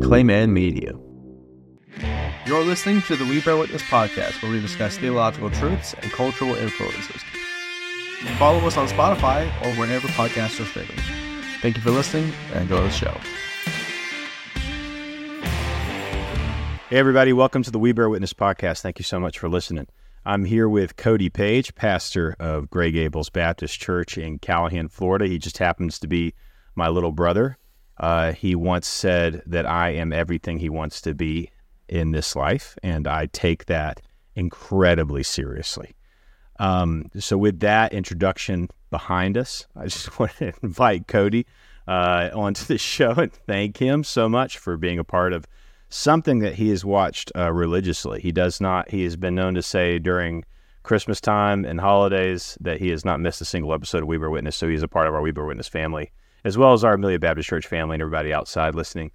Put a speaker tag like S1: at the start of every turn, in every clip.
S1: Clayman Media. You're listening to the We Bear Witness podcast, where we discuss theological truths and cultural influences. Follow us on Spotify or wherever podcasts are streaming. Thank you for listening and enjoy the show.
S2: Hey, everybody, welcome to the We Bear Witness podcast. Thank you so much for listening. I'm here with Cody Page, pastor of Gray Gables Baptist Church in Callahan, Florida. He just happens to be my little brother. Uh, he once said that I am everything he wants to be in this life, and I take that incredibly seriously. Um, so, with that introduction behind us, I just want to invite Cody uh, onto the show and thank him so much for being a part of something that he has watched uh, religiously. He does not, he has been known to say during Christmas time and holidays that he has not missed a single episode of We Bear Witness. So, he's a part of our We Bear Witness family as well as our Amelia Baptist Church family and everybody outside listening.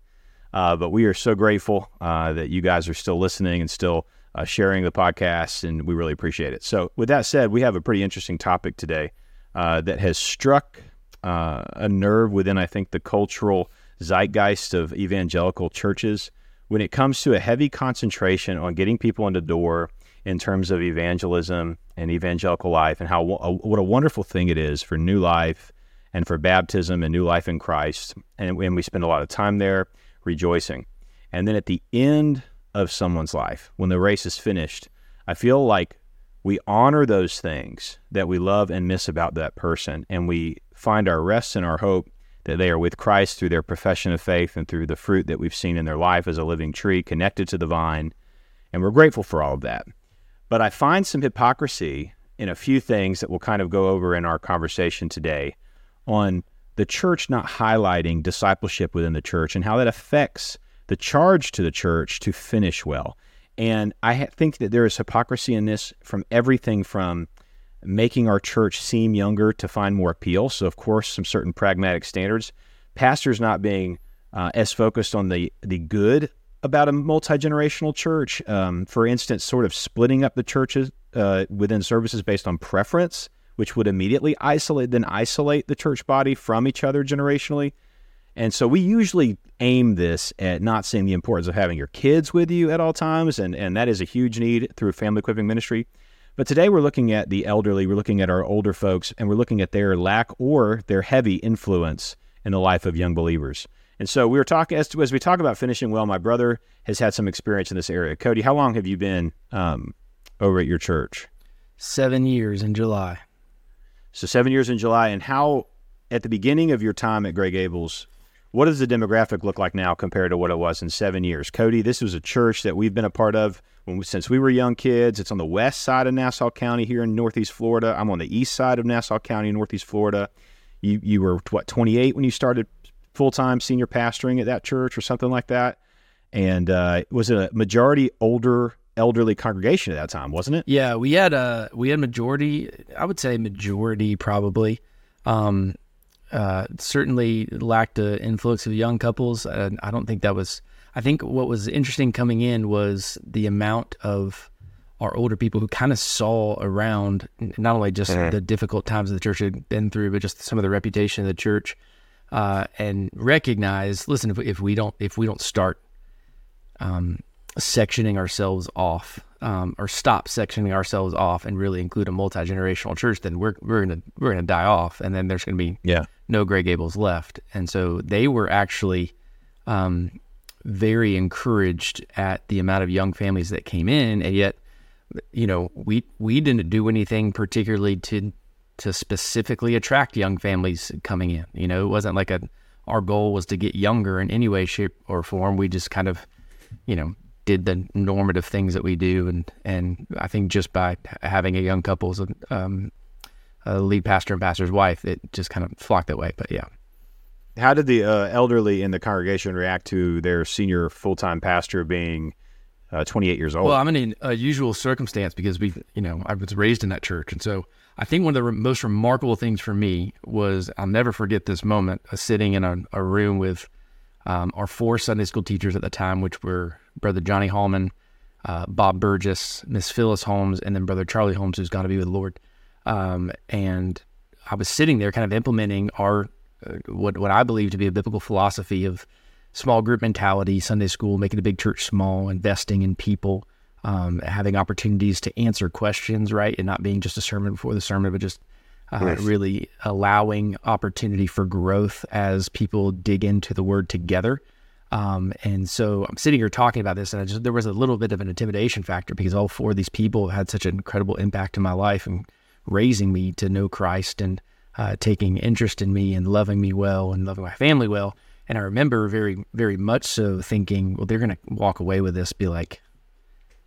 S2: Uh, but we are so grateful uh, that you guys are still listening and still uh, sharing the podcast, and we really appreciate it. So, with that said, we have a pretty interesting topic today uh, that has struck uh, a nerve within, I think, the cultural zeitgeist of evangelical churches when it comes to a heavy concentration on getting people in the door in terms of evangelism and evangelical life, and how what a wonderful thing it is for new life and for baptism and new life in Christ. And, and we spend a lot of time there rejoicing. And then at the end of someone's life, when the race is finished, I feel like we honor those things that we love and miss about that person. And we find our rest and our hope that they are with Christ through their profession of faith and through the fruit that we've seen in their life as a living tree connected to the vine. And we're grateful for all of that. But I find some hypocrisy in a few things that we'll kind of go over in our conversation today on the church not highlighting discipleship within the church and how that affects the charge to the church to finish well. And I think that there is hypocrisy in this from everything from making our church seem younger to find more appeal. So, of course, some certain pragmatic standards. Pastors not being uh, as focused on the, the good about a multi generational church. Um, for instance, sort of splitting up the churches uh, within services based on preference which would immediately isolate then isolate the church body from each other generationally. And so we usually aim this at not seeing the importance of having your kids with you at all times, and, and that is a huge need through family equipping ministry. But today we're looking at the elderly, we're looking at our older folks, and we're looking at their lack or their heavy influence in the life of young believers. And so we were talking as, as we talk about finishing well. My brother has had some experience in this area. Cody, how long have you been um, over at your church?
S3: Seven years in July.
S2: So seven years in July, and how at the beginning of your time at Gray Gables, what does the demographic look like now compared to what it was in seven years? Cody, this was a church that we've been a part of we, since we were young kids. It's on the west side of Nassau County here in Northeast Florida. I'm on the east side of Nassau County, Northeast Florida. You you were what 28 when you started full time senior pastoring at that church or something like that, and uh, was it a majority older elderly congregation at that time, wasn't it?
S3: Yeah, we had a we had majority. I would say majority probably. Um, uh, certainly lacked the influx of young couples. Uh, I don't think that was. I think what was interesting coming in was the amount of our older people who kind of saw around not only just mm-hmm. the difficult times the church had been through, but just some of the reputation of the church, uh, and recognize. Listen, if we, if we don't if we don't start um, sectioning ourselves off um, or stop sectioning ourselves off and really include a multi generational church, then we're we're gonna we're gonna die off, and then there's gonna be
S2: yeah.
S3: no Gray Gables left. And so they were actually um, very encouraged at the amount of young families that came in, and yet, you know, we we didn't do anything particularly to to specifically attract young families coming in. You know, it wasn't like a our goal was to get younger in any way, shape, or form. We just kind of, you know, did the normative things that we do, and and I think just by having a young couple as a, um, a lead pastor and pastor's wife, it just kind of flocked that way. But yeah.
S2: How did the uh, elderly in the congregation react to their senior full time pastor being uh, 28 years old?
S3: Well, I'm in a usual circumstance because we, you know, I was raised in that church, and so I think one of the re- most remarkable things for me was I'll never forget this moment of sitting in a, a room with um, our four Sunday school teachers at the time, which were Brother Johnny Hallman, uh, Bob Burgess, Miss Phyllis Holmes, and then Brother Charlie Holmes, who's gone to be with the Lord. Um, and I was sitting there, kind of implementing our uh, what what I believe to be a biblical philosophy of small group mentality, Sunday school, making a big church small, investing in people, um, having opportunities to answer questions, right, and not being just a sermon before the sermon, but just uh, yes. really allowing opportunity for growth as people dig into the word together. Um, and so I'm sitting here talking about this, and just, there was a little bit of an intimidation factor because all four of these people had such an incredible impact in my life and raising me to know Christ and uh, taking interest in me and loving me well and loving my family well. And I remember very, very much so thinking, well, they're going to walk away with this, be like,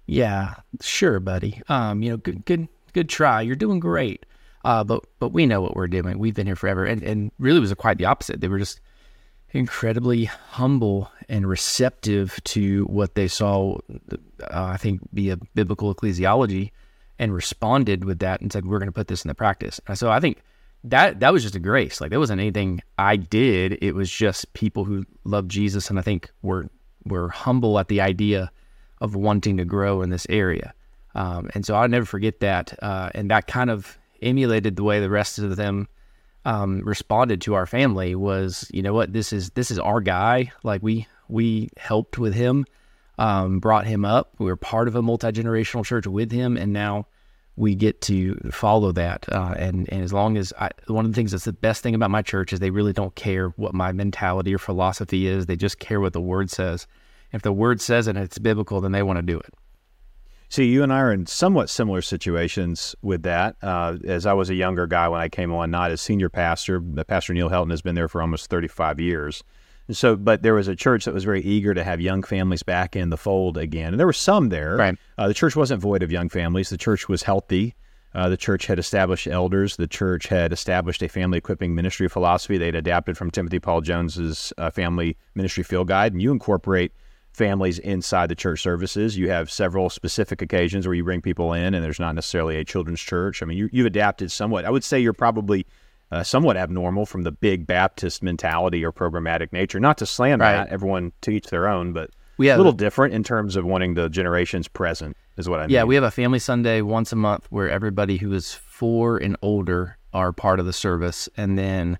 S3: yeah, sure, buddy. Um, you know, good, good, good try. You're doing great. Uh, but but we know what we're doing. We've been here forever, and and really was quite the opposite. They were just incredibly humble and receptive to what they saw. Uh, I think be a biblical ecclesiology, and responded with that and said, "We're going to put this in the practice." And so I think that that was just a grace. Like there wasn't anything I did. It was just people who loved Jesus, and I think were were humble at the idea of wanting to grow in this area. Um, and so I'll never forget that. Uh, and that kind of emulated the way the rest of them um, responded to our family was, you know what, this is this is our guy. Like we we helped with him, um, brought him up. We were part of a multi generational church with him, and now we get to follow that. Uh, and and as long as I, one of the things that's the best thing about my church is they really don't care what my mentality or philosophy is. They just care what the Word says. If the Word says it and it's biblical, then they want to do it.
S2: See, you and I are in somewhat similar situations with that. Uh, as I was a younger guy when I came on, not as senior pastor, Pastor Neil Helton has been there for almost 35 years. And so, but there was a church that was very eager to have young families back in the fold again. And there were some there.
S3: Right.
S2: Uh, the church wasn't void of young families. The church was healthy. Uh, the church had established elders. The church had established a family equipping ministry philosophy. They'd adapted from Timothy Paul Jones's uh, family ministry field guide. And you incorporate families inside the church services. You have several specific occasions where you bring people in, and there's not necessarily a children's church. I mean, you, you've adapted somewhat. I would say you're probably uh, somewhat abnormal from the big Baptist mentality or programmatic nature. Not to slam right. that, everyone to each their own, but we have a little different in terms of wanting the generations present, is what I mean.
S3: Yeah, we have a family Sunday once a month where everybody who is four and older are part of the service, and then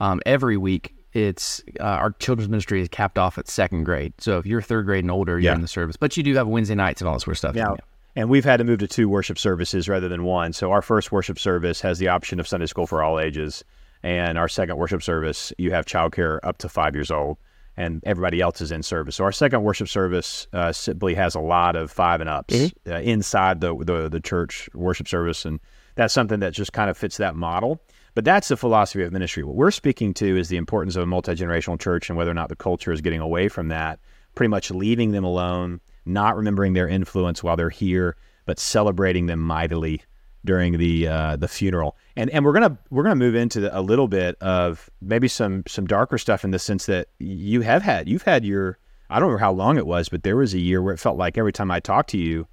S3: um, every week it's uh, our children's ministry is capped off at second grade. So if you're third grade and older, you're yeah. in the service. But you do have Wednesday nights and all this sort of stuff.
S2: Yeah. And we've had to move to two worship services rather than one. So our first worship service has the option of Sunday school for all ages. And our second worship service, you have childcare up to five years old, and everybody else is in service. So our second worship service uh, simply has a lot of five and ups mm-hmm. uh, inside the, the the church worship service, and that's something that just kind of fits that model. But that's the philosophy of ministry. What we're speaking to is the importance of a multi generational church and whether or not the culture is getting away from that, pretty much leaving them alone, not remembering their influence while they're here, but celebrating them mightily during the uh, the funeral. And and we're gonna we're gonna move into a little bit of maybe some some darker stuff in the sense that you have had you've had your I don't remember how long it was, but there was a year where it felt like every time I talked to you,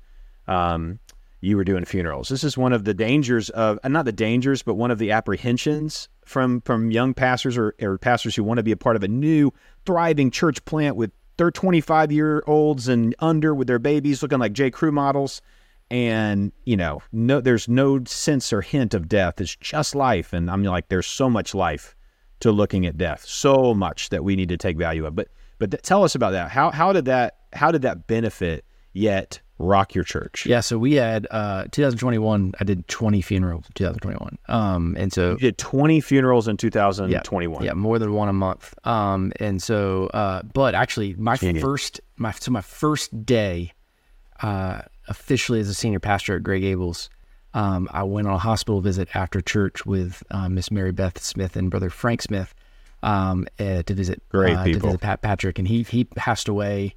S2: um, you were doing funerals. This is one of the dangers of, not the dangers, but one of the apprehensions from from young pastors or, or pastors who want to be a part of a new thriving church plant with their 25 year olds and under with their babies looking like J. Crew models. And you know, no, there's no sense or hint of death. It's just life, and I'm like, there's so much life to looking at death, so much that we need to take value of. But but th- tell us about that. How how did that how did that benefit yet rock your church?
S3: Yeah, so we had uh 2021. I did 20 funerals in 2021. Um, and so
S2: you did 20 funerals in 2021.
S3: Yeah, yeah, more than one a month. Um, and so, uh, but actually, my Genius. first my so my first day, uh, officially as a senior pastor at Gray Gables. Um, I went on a hospital visit after church with uh, Miss Mary Beth Smith and Brother Frank Smith um, uh, to visit.
S2: Great uh, people.
S3: To visit Pat Patrick, and he he passed away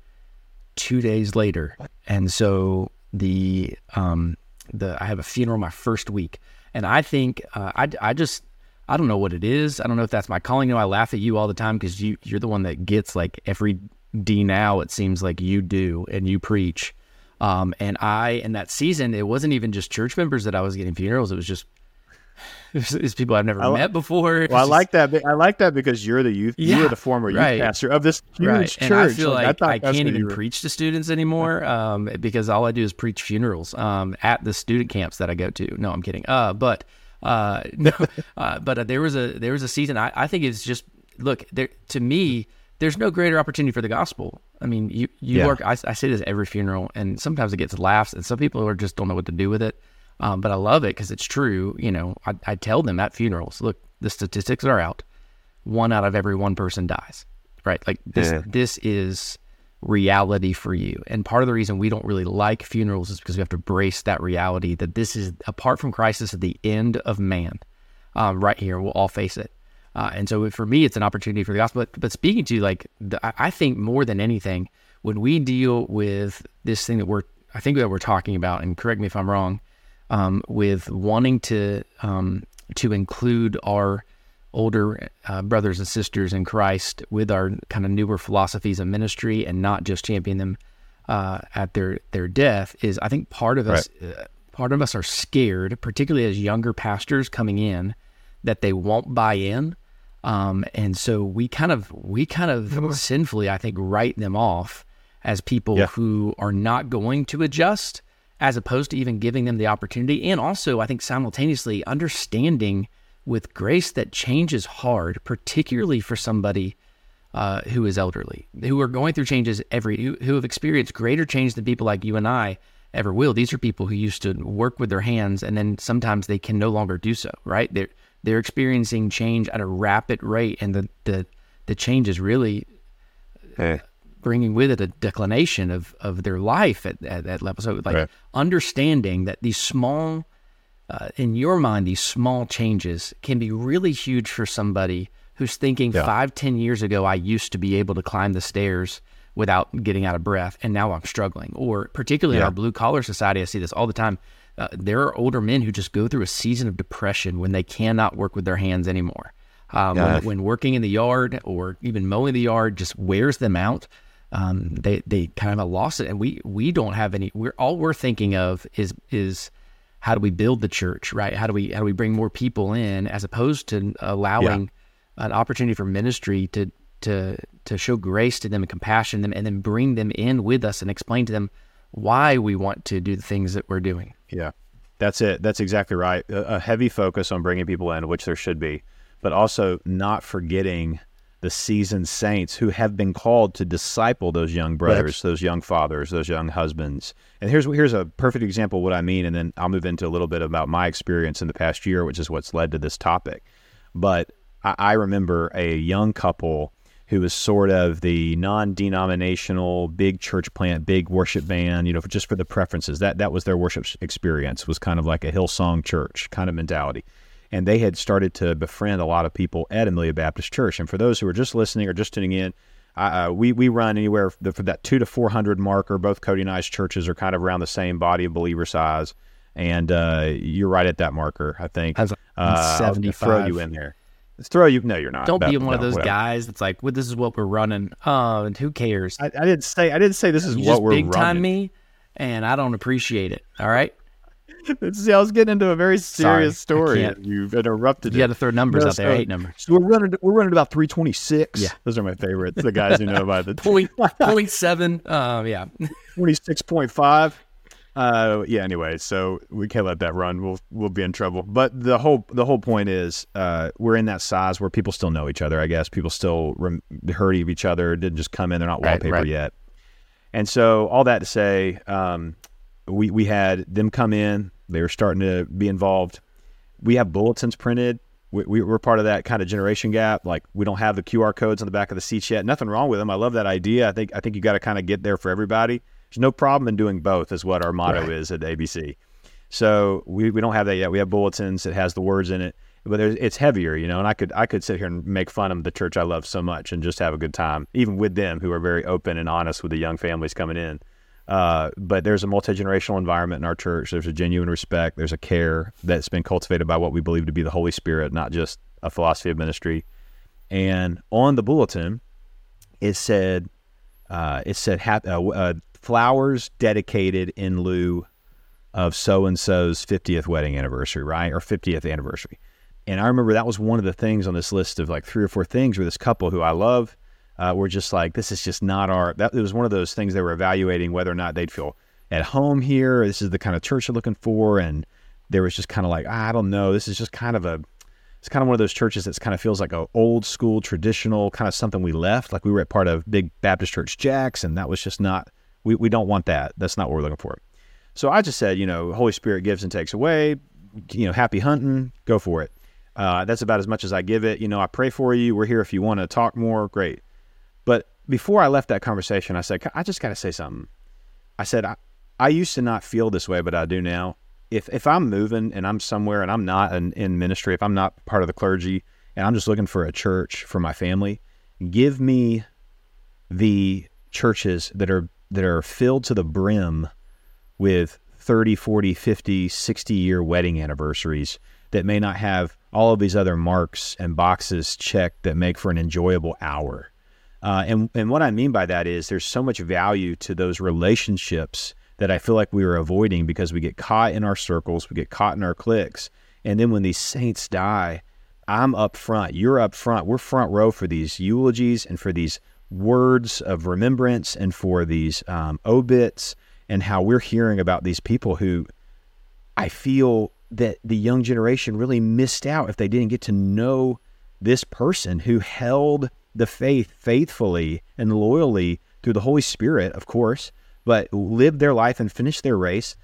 S3: two days later, and so the um the I have a funeral my first week, and I think uh, I I just I don't know what it is. I don't know if that's my calling. You know, I laugh at you all the time because you you're the one that gets like every D now. It seems like you do, and you preach. Um, and I in that season, it wasn't even just church members that I was getting funerals. It was just it's people I've never I, met before.
S2: Well, I like that. I like that because you're the youth. Yeah, you are the former youth right. pastor of this huge right. church.
S3: And I feel like, I, I can't even preach to students anymore um, because all I do is preach funerals um, at the student camps that I go to. No, I'm kidding. Uh, but uh, no, uh, but uh, there was a there was a season. I, I think it's just look there to me. there's no greater opportunity for the gospel. I mean, you you
S2: Yeah.
S3: work. I, I say this every funeral, and sometimes it gets laughs, and some people are just don't know what to do with it. Um, but I love it because it's true. You know, I, I tell them at funerals, look, the statistics are out. One out of every one person dies. Right? Like this.
S2: Yeah.
S3: This is reality for you. And part of the reason we don't really like funerals is because we have to brace that reality that this is apart from Christ, this is the end of man. Um, right here, we'll all face it. Uh, and so for me, it's an opportunity for the gospel. But, but speaking to like, the, I- I think more than anything, when we deal with this thing that we're, I think that we're talking about, and correct me if I'm wrong, um, with wanting to um, to include our older uh, brothers and sisters in Christ with our kind of newer philosophies of ministry, and not just champion them uh, at their their death, is I think part of us uh, part of us are scared, particularly as younger pastors coming in, that they won't buy in. Um, and so we kind of we kind of sinfully, I think, write them off as people
S2: Yeah.
S3: who are not going to adjust, as opposed to even giving them the opportunity. And also, I think simultaneously understanding with grace that change is hard, particularly for somebody uh, who is elderly, who are going through changes every, who, who have experienced greater change than people like you and I ever will. These are people who used to work with their hands, and then sometimes they can no longer do so. Right? They're they're experiencing change at a rapid rate, and the the the change is really
S2: Eh.
S3: Bringing with it a declination of of their life at, at that level. So like
S2: Right.
S3: understanding that these small, uh, in your mind, these small changes can be really huge for somebody who's thinking
S2: Yeah.
S3: five, ten years ago, I used to be able to climb the stairs without getting out of breath, and now I'm struggling. Or particularly in our blue collar society, I see this all the time. Uh, there are older men who just go through a season of depression when they cannot work with their hands anymore. Um,
S2: Yeah.
S3: when, when working in the yard or even mowing the yard just wears them out, um, they they kind of lost it, and we we don't have any. We're all we're thinking of is is how do we build the church, right? How do we how do we bring more people in, as opposed to allowing an opportunity for ministry to to to show grace to them and compassion to them, and then bring them in with us and explain to them why we want to do the things that we're doing.
S2: Yeah, that's it. That's exactly right. A, a heavy focus on bringing people in, which there should be, but also not forgetting the seasoned saints who have been called to disciple those young brothers, those young fathers, those young husbands. And here's here's a perfect example of what I mean, and then I'll move into a little bit about my experience in the past year, which is what's led to this topic. But I, I remember a young couple who was sort of the non-denominational big church plant, big worship band, you know, for, just for the preferences. That that was their worship experience. Was kind of like a Hillsong church kind of mentality. And they had started to befriend a lot of people at Amelia Baptist Church. And for those who are just listening or just tuning in, uh, we we run anywhere for, that two to four hundred marker. Both Cody and I's churches are kind of around the same body of believer size, and uh, you're right at that marker. I think. Uh,
S3: 75.
S2: Throw you in there. Let's throw you. No, you're not.
S3: Don't be one of those
S2: whatever.
S3: guys that's like, "Well, this is what we're running." Oh, and who cares?
S2: I, I didn't say. I didn't say this is
S3: you
S2: what we're
S3: big time me, and I don't appreciate it. All right,
S2: See, I was getting into a very serious
S3: Sorry,
S2: story. You've interrupted
S3: you got
S2: it.
S3: to throw numbers
S2: No,
S3: out there. I
S2: so-
S3: hate numbers.
S2: So we're running. We're running about three twenty six.
S3: Yeah.
S2: those are my favorites. The guys who know about the
S3: Point point seven. Uh, yeah.
S2: twenty six point five. Uh, yeah. Anyway, so we can't let that run. We'll we'll be in trouble. But the whole the whole point is, uh, we're in that size where people still know each other. I guess people still rem- heard of each other. Didn't just come in. They're not
S3: Right,
S2: wallpaper
S3: right.
S2: yet. And so all that to say, um, we we had them come in. They were starting to be involved. We have bulletins printed. We, we, we're part of that kind of generation gap. Like we don't have the QR codes on the back of the seats yet. Nothing wrong with them. I love that idea. I think I think you got to kind of get there for everybody. There's no problem in doing both. Is what our motto is at ABC. So we, we don't have that yet. We have bulletins. It has the words in it, but there's, it's heavier, you know. And I could I could sit here and make fun of the church I love so much and just have a good time, even with them who are very open and honest with the young families coming in. Uh, but there's a multi generational environment in our church. There's a genuine respect. There's a care that's been cultivated by what we believe to be the Holy Spirit, not just a philosophy of ministry. And on the bulletin, it said, uh, it said uh, uh, flowers dedicated in lieu of so and so's 50th wedding anniversary, right? Or 50th anniversary. And I remember that was one of the things on this list of like three or four things where this couple who I love uh, were just like, this is just not our, that it was one of those things they were evaluating whether or not they'd feel at home here. This is the kind of church they're looking for. And there was just kind of like, I don't know, this is just kind of a it's kind of one of those churches that kind of feels like a old school traditional kind of something we left. Like we were at part of big Baptist Church Jacks, and that was just not. We we don't want that. That's not what we're looking for. So I just said, you know, Holy Spirit gives and takes away. You know, happy hunting, go for it. Uh, that's about as much as I give it. You know, I pray for you. We're here if you want to talk more. Great. But before I left that conversation, I said, I just got to say something. I said, I, I used to not feel this way, but I do now. If if I'm moving and I'm somewhere and I'm not in, in ministry, if I'm not part of the clergy and I'm just looking for a church for my family, give me the churches that are that are filled to the brim with 30, 40, 50, 60 year wedding anniversaries that may not have all of these other marks and boxes checked that make for an enjoyable hour. Uh, and, and what I mean by that is there's so much value to those relationships that I feel like we are avoiding because we get caught in our circles, we get caught in our cliques. And then when these saints die, I'm up front, you're up front, we're front row for these eulogies and for these words of remembrance and for these um, obits and how we're hearing about these people who I feel that the young generation really missed out if they didn't get to know this person who held the faith faithfully and loyally through the Holy Spirit, of course, but live their life and finish their race.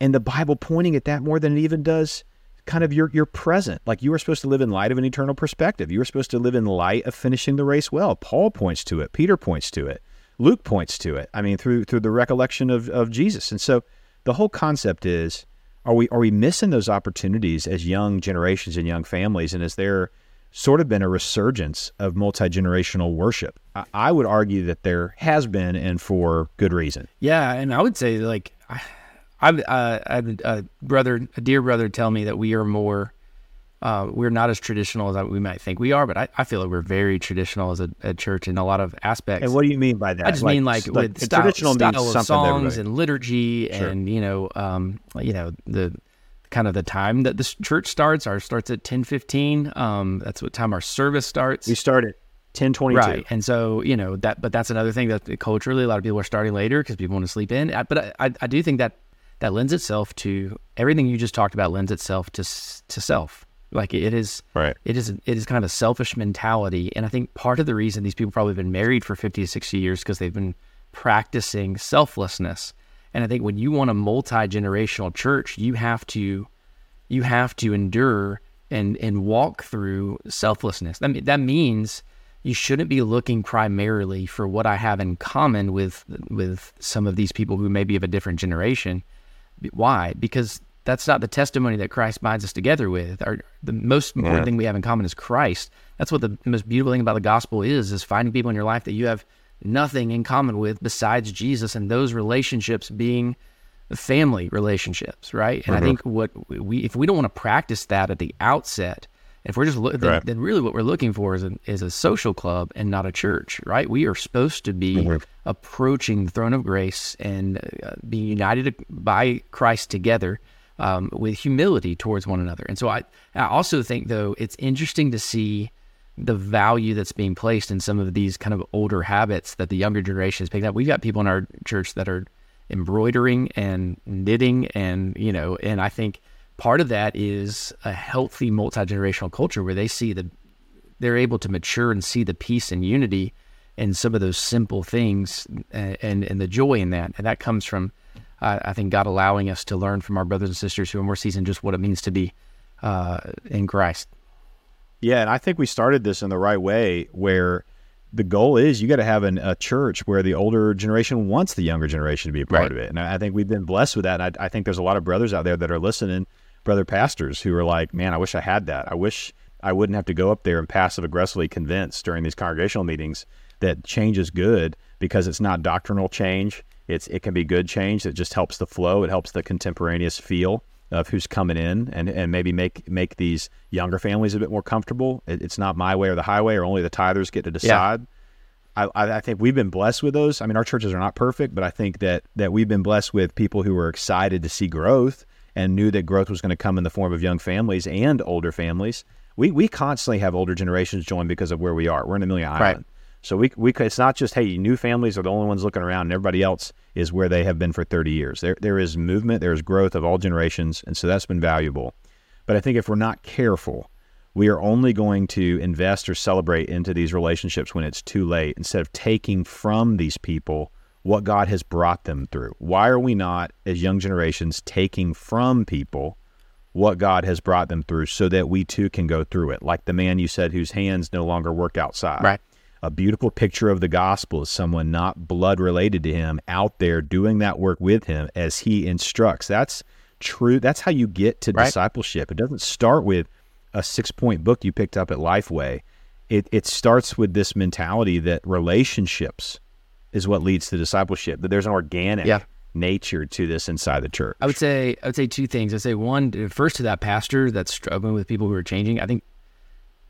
S2: And the Bible pointing at that more than it even does kind of your your present. Like you are supposed to live in light of an eternal perspective. You are supposed to live in light of finishing the race well. Paul points to it. Peter points to it. Luke points to it. I mean, through through the recollection of, of Jesus. And so the whole concept is are we are we missing those opportunities as young generations and young families and is there sort of been a resurgence of multi-generational worship I, I would argue that there has been and for good reason
S3: Yeah, and I would say like I, I, uh, I had a brother, a dear brother, tell me that we are more, uh, we're not as traditional as we might think we are, but I, I feel like we're very traditional as a, a, church in a lot of aspects.
S2: And what do you mean by that?
S3: I just like, mean like, like with style, traditional style of songs and liturgy, sure. and you know, um, you know the kind of the time that this church starts. Our starts at ten fifteen. Um, that's what time our service starts.
S2: We start at 1022.
S3: Right. And so, you know, that, but that's another thing that culturally a lot of people are starting later because people want to sleep in. But I, I, do think that that lends itself to everything you just talked about lends itself to to self like it is
S2: right
S3: it is it is kind of a selfish mentality and i think part of the reason these people probably been married for 50 to 60 years because they've been practicing selflessness and i think when you want a multi-generational church you have to you have to endure and and walk through selflessness that, that means you shouldn't be looking primarily for what i have in common with with some of these people who may be of a different generation why? Because that's not the testimony that Christ binds us together with. Our, the most important yeah. thing we have in common is Christ. That's what the most beautiful thing about the gospel is: is finding people in your life that you have nothing in common with besides Jesus, and those relationships being family relationships, right? And mm-hmm. I think what we, if we don't want to practice that at the outset, if we're just looking, then, then, really what we're looking for is a, is a social club and not a church, right? We are supposed to be mm-hmm. approaching the throne of grace and uh, being united by Christ together um, with humility towards one another. And so I, I also think, though, it's interesting to see the value that's being placed in some of these kind of older habits that the younger generation is picking up. We've got people in our church that are embroidering and knitting, and you know, and I think part of that is a healthy multi-generational culture where they see that they're able to mature and see the peace and unity in some of those simple things and, and, and the joy in that. And that comes from, uh, I think, God allowing us to learn from our brothers and sisters who are more seasoned just what it means to be uh, in Christ.
S2: Yeah, and I think we started this in the right way where the goal is you got to have an, a church where the older generation wants the younger generation to be a part right. of it. And I, I, think we've been blessed with that. And I, I think there's a lot of brothers out there that are listening – brother pastors who are like, man, I wish I had that. I wish I wouldn't have to go up there and passive aggressively convince during these congregational meetings that change is good because it's not doctrinal change. It's it can be good change that just helps the flow. It helps the contemporaneous feel of who's coming in and, and maybe make make these younger families a bit more comfortable. It, it's not my way or the highway or only the tithers get to decide. Yeah. I, I think we've been blessed with those. I mean, our churches are not perfect, but I think that that we've been blessed with people who were excited to see growth and knew that growth was going to come in the form of young families and older families. We we constantly have older generations join because of where we are. We're in Amelia Island. Right. So we, we it's not just hey new families are the only ones looking around and everybody else is where they have been for 30 years. There there is movement, there is growth of all generations and so that's been valuable. But I think if we're not careful, we are only going to invest or celebrate into these relationships when it's too late instead of taking from these people what God has brought them through. Why are we not, as young generations, taking from people what God has brought them through so that we too can go through it? Like the man you said whose hands no longer work outside.
S3: Right.
S2: A beautiful picture of the gospel is someone not blood related to him out there doing that work with him as he instructs. That's true. That's how you get to
S3: Right.
S2: discipleship. It doesn't start with a six point book you picked up at Lifeway. It, it starts with this mentality that relationships is what leads to discipleship, that there's an organic
S3: Yeah.
S2: nature to this inside the church.
S3: I would say I would say two things. I'd say one, first to that pastor that's struggling with people who are changing. I think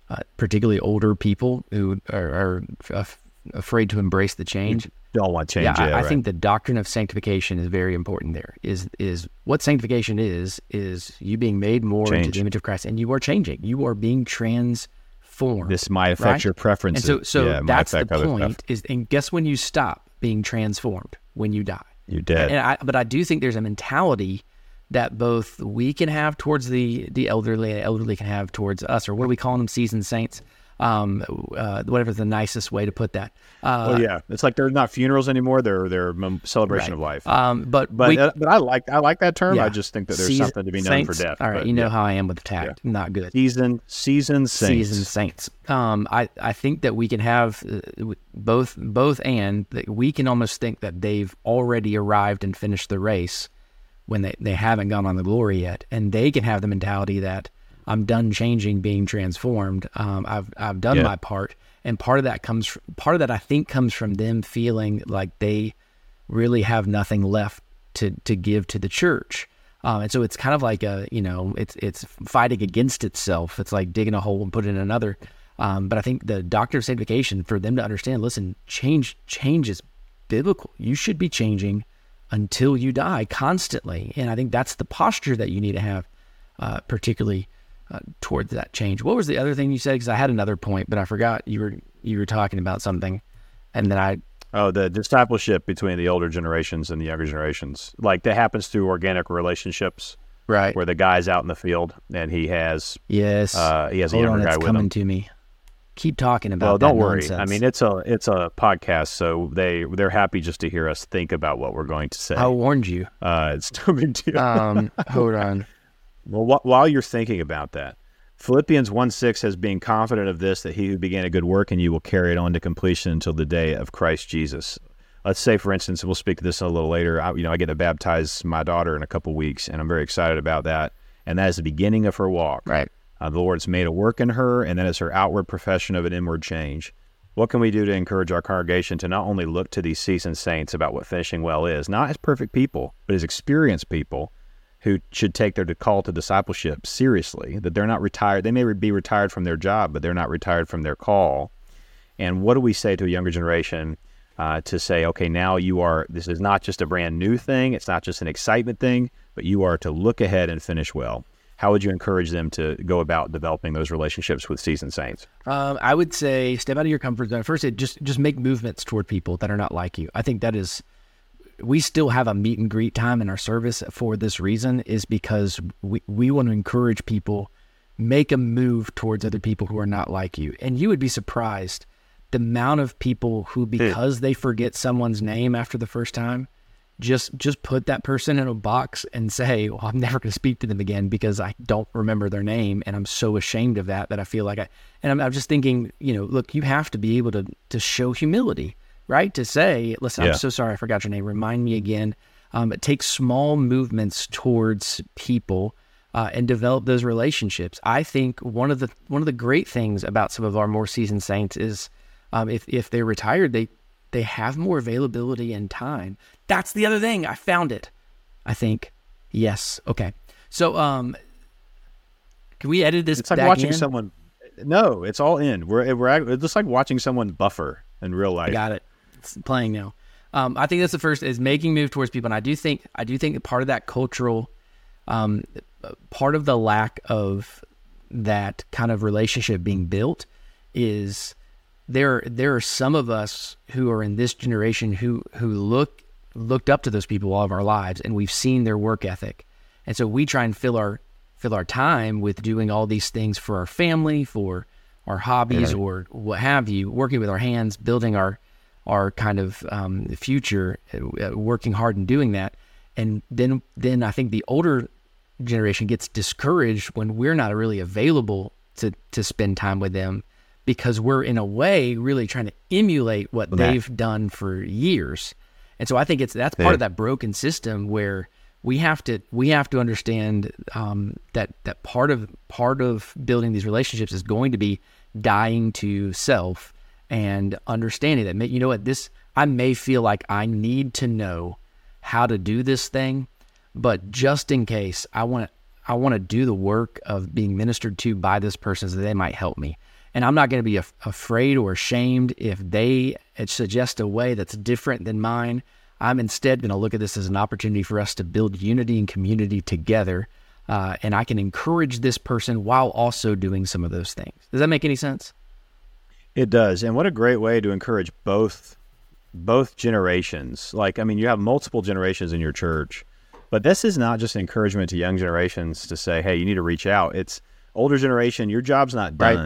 S3: uh, particularly older people who are, are af- afraid to embrace the change.
S2: don't want change.
S3: yeah, I, I
S2: right.
S3: think the doctrine of sanctification is very important. There is is what sanctification is is you being made more into the image of Christ, and you are changing. You are being transformed.
S2: this might affect
S3: right?
S2: your
S3: and
S2: preferences.
S3: so so
S2: yeah,
S3: that's the
S2: affect other stuff.
S3: point. Is and guess when you stop being transformed when you die.
S2: You're dead.
S3: And I, but I do think there's a mentality that both we can have towards the the elderly and elderly can have towards us, or what are we calling them, seasoned saints? Um, uh, whatever's the nicest way to put that. Uh,
S2: oh yeah, it's like they're not funerals anymore. They're they're celebration
S3: right.
S2: of life.
S3: Um, but
S2: but
S3: we,
S2: uh, but I like I like that term.
S3: yeah.
S2: I just think that there's something to be known
S3: saints,
S2: for death.
S3: All right,
S2: but,
S3: you know
S2: yeah.
S3: how I am with tact. Not good.
S2: season season saints.
S3: Seasoned saints. Um, I, I think that we can have uh, both both and that we can almost think that they've already arrived and finished the race when they, they haven't gone on the glory yet, and they can have the mentality that I'm done changing, being transformed. Um, I've I've done
S2: Yeah.
S3: my part, and part of that comes part of that I think comes from them feeling like they really have nothing left to to give to the church. Um, and so it's kind of like a you know it's it's fighting against itself. It's like digging a hole and putting in another. Um, but I think the doctrine of sanctification for them to understand, listen, change change is biblical. You should be changing until you die constantly, and I think that's the posture that you need to have, uh, particularly uh, towards that change. What was the other thing you said? Because I had another point, but I forgot you were you were talking about something, and then I
S2: Oh, the discipleship between the older generations and the younger generations, like that happens through organic relationships,
S3: right
S2: where the guy's out in the field and he has
S3: yes
S2: uh, he has a younger
S3: on,
S2: guy with
S3: coming
S2: him.
S3: to me. Keep talking about.
S2: Well, don't
S3: that
S2: worry.
S3: nonsense.
S2: I mean, it's a it's a podcast, so they they're happy just to hear us think about what we're going to say.
S3: I warned you.
S2: Uh, it's no big deal.
S3: Um, hold on.
S2: Well, wh- while you're thinking about that, Philippians 1 6 says, Being confident of this, that he who began a good work in you will carry it on to completion until the day of Christ Jesus. Let's say, for instance, we'll speak to this a little later. I, you know, I get to baptize my daughter in a couple weeks, and I'm very excited about that. And that is the beginning of her walk.
S3: Right.
S2: Uh, the Lord's made a work in her, and that is her outward profession of an inward change. What can we do to encourage our congregation to not only look to these seasoned saints about what finishing well is, not as perfect people, but as experienced people who should take their call to discipleship seriously, that they're not retired. They may be retired from their job, but they're not retired from their call. And what do we say to a younger generation uh, to say, okay, now you are, this is not just a brand new thing, it's not just an excitement thing, but you are to look ahead and finish well. How would you encourage them to go about developing those relationships with seasoned saints?
S3: Um, I would say step out of your comfort zone. First, it just just make movements toward people that are not like you. I think that is. We still have a meet and greet time in our service for this reason, is because we, we want to encourage people make a move towards other people who are not like you. And you would be surprised the amount of people who, because they forget someone's name after the first time, just just put that person in a box and say, "Well, I'm never going to speak to them again because I don't remember their name, and I'm so ashamed of that that I feel like I." And I'm, I'm just thinking, you know, look, you have to be able to to show humility, right? To say, "Listen,
S2: Yeah.
S3: I'm so sorry, I forgot your name. Remind me again." Um, it takes small movements towards people uh, and develop those relationships. I think one of the one of the great things about some of our more seasoned saints is um, if if they're retired, they they have more availability and time. That's the other thing. I found it. I think. Yes. Okay. So um, can we edit this?
S2: It's like watching
S3: in?
S2: someone. No, it's all in. We're we're it's just like watching someone buffer in real life.
S3: I got it. It's playing now. Um, I think that's the first is making move towards people, and I do think I do think that part of that cultural, um, part of the lack of that kind of relationship being built is there. There are some of us who are in this generation who who look looked up to those people all of our lives, and we've seen their work ethic, and so we try and fill our fill our time with doing all these things for our family, for our hobbies,
S2: Right.
S3: or what have you, working with our hands, building our our kind of um, future, uh, working hard and doing that, and then then I think the older generation gets discouraged when we're not really available to to spend time with them because we're in a way really trying to emulate what they've done for years. And so I think it's that's part
S2: Yeah.
S3: of that broken system where we have to we have to understand um, that that part of part of building these relationships is going to be dying to self and understanding that you know what this I may feel like I need to know how to do this thing, but just in case I want I want to do the work of being ministered to by this person so they might help me. And I'm not going to be af- afraid or ashamed if they suggest a way that's different than mine. I'm instead going to look at this as an opportunity for us to build unity and community together. Uh, and I can encourage this person while also doing some of those things. Does that make any sense?
S2: It does, and what a great way to encourage both both generations. Like, I mean, you have multiple generations in your church, but this is not just encouragement to young generations to say, "Hey, you need to reach out." It's older generation. Your job's not
S3: Right.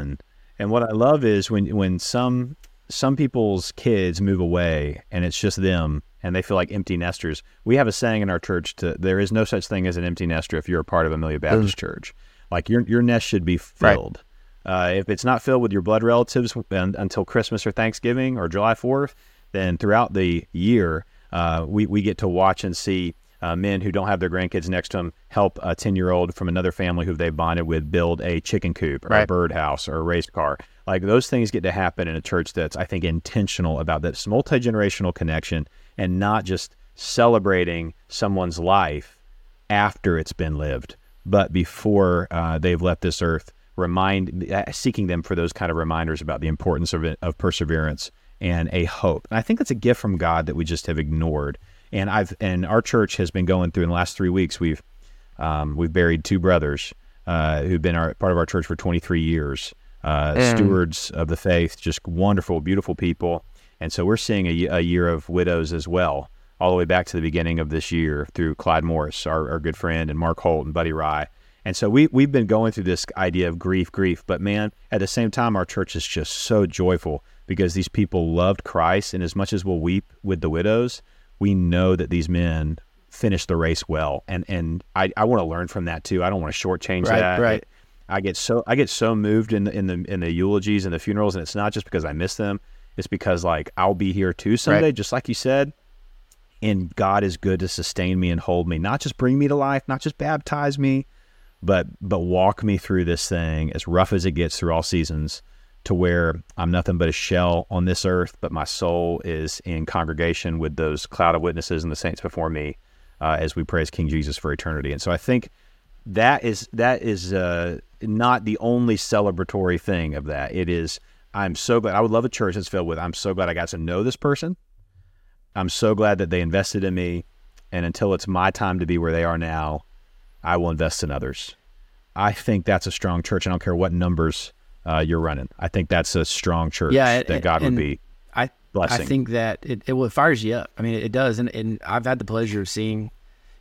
S2: And what I love is when when some some people's kids move away and it's just them and they feel like empty nesters. We have a saying in our church: to, "There is no such thing as an empty nester if you're a part of Amelia Baptist Church. Like your your nest should be
S3: Right.
S2: filled." Uh, if it's not filled with your blood relatives un- until Christmas or Thanksgiving or July 4th, then throughout the year, uh, we, we get to watch and see uh, men who don't have their grandkids next to them help a 10 year old from another family who they've bonded with build a chicken coop or a birdhouse or a race car. Like those things get to happen in a church that's, I think, intentional about this multi generational connection and not just celebrating someone's life after it's been lived, but before uh, they've left this earth, remind uh, seeking them for those kind of reminders about the importance of it, of perseverance and a hope. And I think that's a gift from God that we just have ignored. And I've and our church has been going through in the last three weeks. We've um, we've buried two brothers uh, who've been our, part of our church for 23 years, uh,
S3: Mm.
S2: stewards of the faith, just wonderful, beautiful people. And so we're seeing a, a year of widows as well, all the way back to the beginning of this year through Clyde Morris, our, our good friend, and Mark Holt and Buddy Rye. And so we, we've been going through this idea of grief, grief. But man, at the same time, our church is just so joyful because these people loved Christ. And as much as we'll weep with the widows, we know that these men finished the race well. And, and I, I want to learn from that too. I don't want to shortchange
S3: Right,
S2: that.
S3: right.
S2: I get so I get so moved in the in the in the eulogies and the funerals, and it's not just because I miss them. It's because like I'll be here too someday,
S3: Right.
S2: just like you said. And God is good to sustain me and hold me, not just bring me to life, not just baptize me, but but walk me through this thing as rough as it gets through all seasons, to where I'm nothing but a shell on this earth, but my soul is in congregation with those cloud of witnesses and the saints before me, uh, as we praise King Jesus for eternity. And so I think that is that is uh, not the only celebratory thing of that. It is I'm so glad. I would love a church that's filled with. I'm so glad I got to know this person. I'm so glad that they invested in me, and until it's my time to be where they are now, I will invest in others. I think that's a strong church. I don't care what numbers uh, you're running. I think that's a strong church
S3: Yeah, and-
S2: that God would be
S3: I
S2: blessing.
S3: I think that it, it it fires you up. I mean, it does, and, and I've had the pleasure of seeing,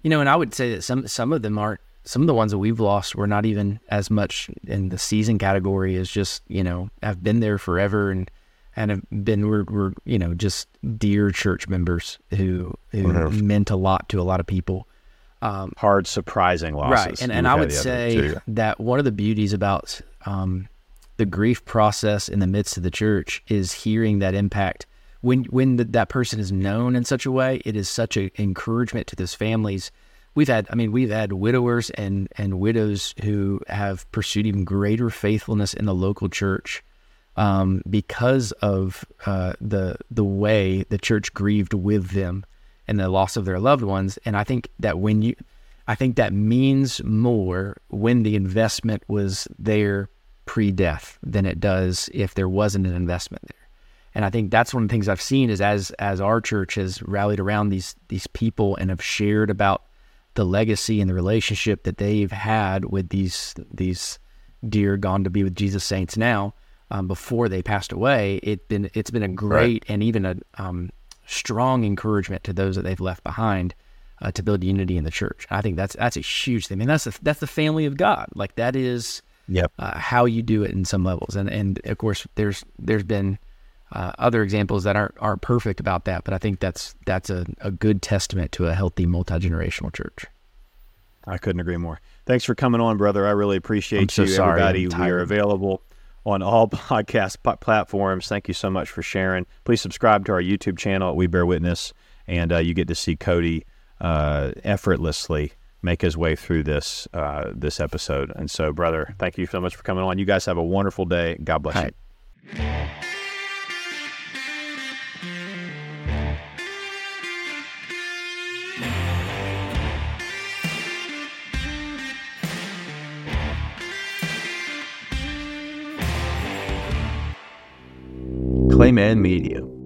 S3: you know, and I would say that some some of them aren't. Some of the ones that we've lost were not even as much in the season category as just you know have been there forever and and have been we're, we're you know just dear church members who who
S2: Mhm.
S3: meant a lot to a lot of people. Um,
S2: Hard, surprising losses.
S3: Right, and, and I would say that one of the beauties about um, the grief process in the midst of the church is hearing that impact. When when the, that person is known in such a way, it is such an encouragement to those families. We've had, I mean, we've had widowers and and widows who have pursued even greater faithfulness in the local church um, because of uh, the the way the church grieved with them and the loss of their loved ones. And I think that when you, I think that means more when the investment was there pre-death than it does if there wasn't an investment there. And I think that's one of the things I've seen is as as our church has rallied around these these people and have shared about the legacy and the relationship that they've had with these these dear gone to be with Jesus saints now um, before they passed away. It been it's been a great and even a um, strong encouragement to those that they've left behind uh, to build unity in the church. I think that's that's a huge thing. I mean, that's that's the family of God. Like that is
S2: Yep.
S3: uh, how you do it in some levels. And and of course, there's there's been uh, other examples that aren't aren't perfect about that, but I think that's that's a, a good testament to a healthy multi generational church.
S2: I couldn't agree more. Thanks for coming on, brother. I really appreciate
S3: so
S2: you,
S3: sorry.
S2: everybody. We are available on all podcast platforms. Thank you so much for sharing. Please subscribe to our YouTube channel at We Bear Witness, and uh, you get to see Cody uh, effortlessly make his way through this uh, this episode. And so, brother, thank you so much for coming on. You guys have a wonderful day. God bless
S3: All
S2: you.
S1: Clayman Media.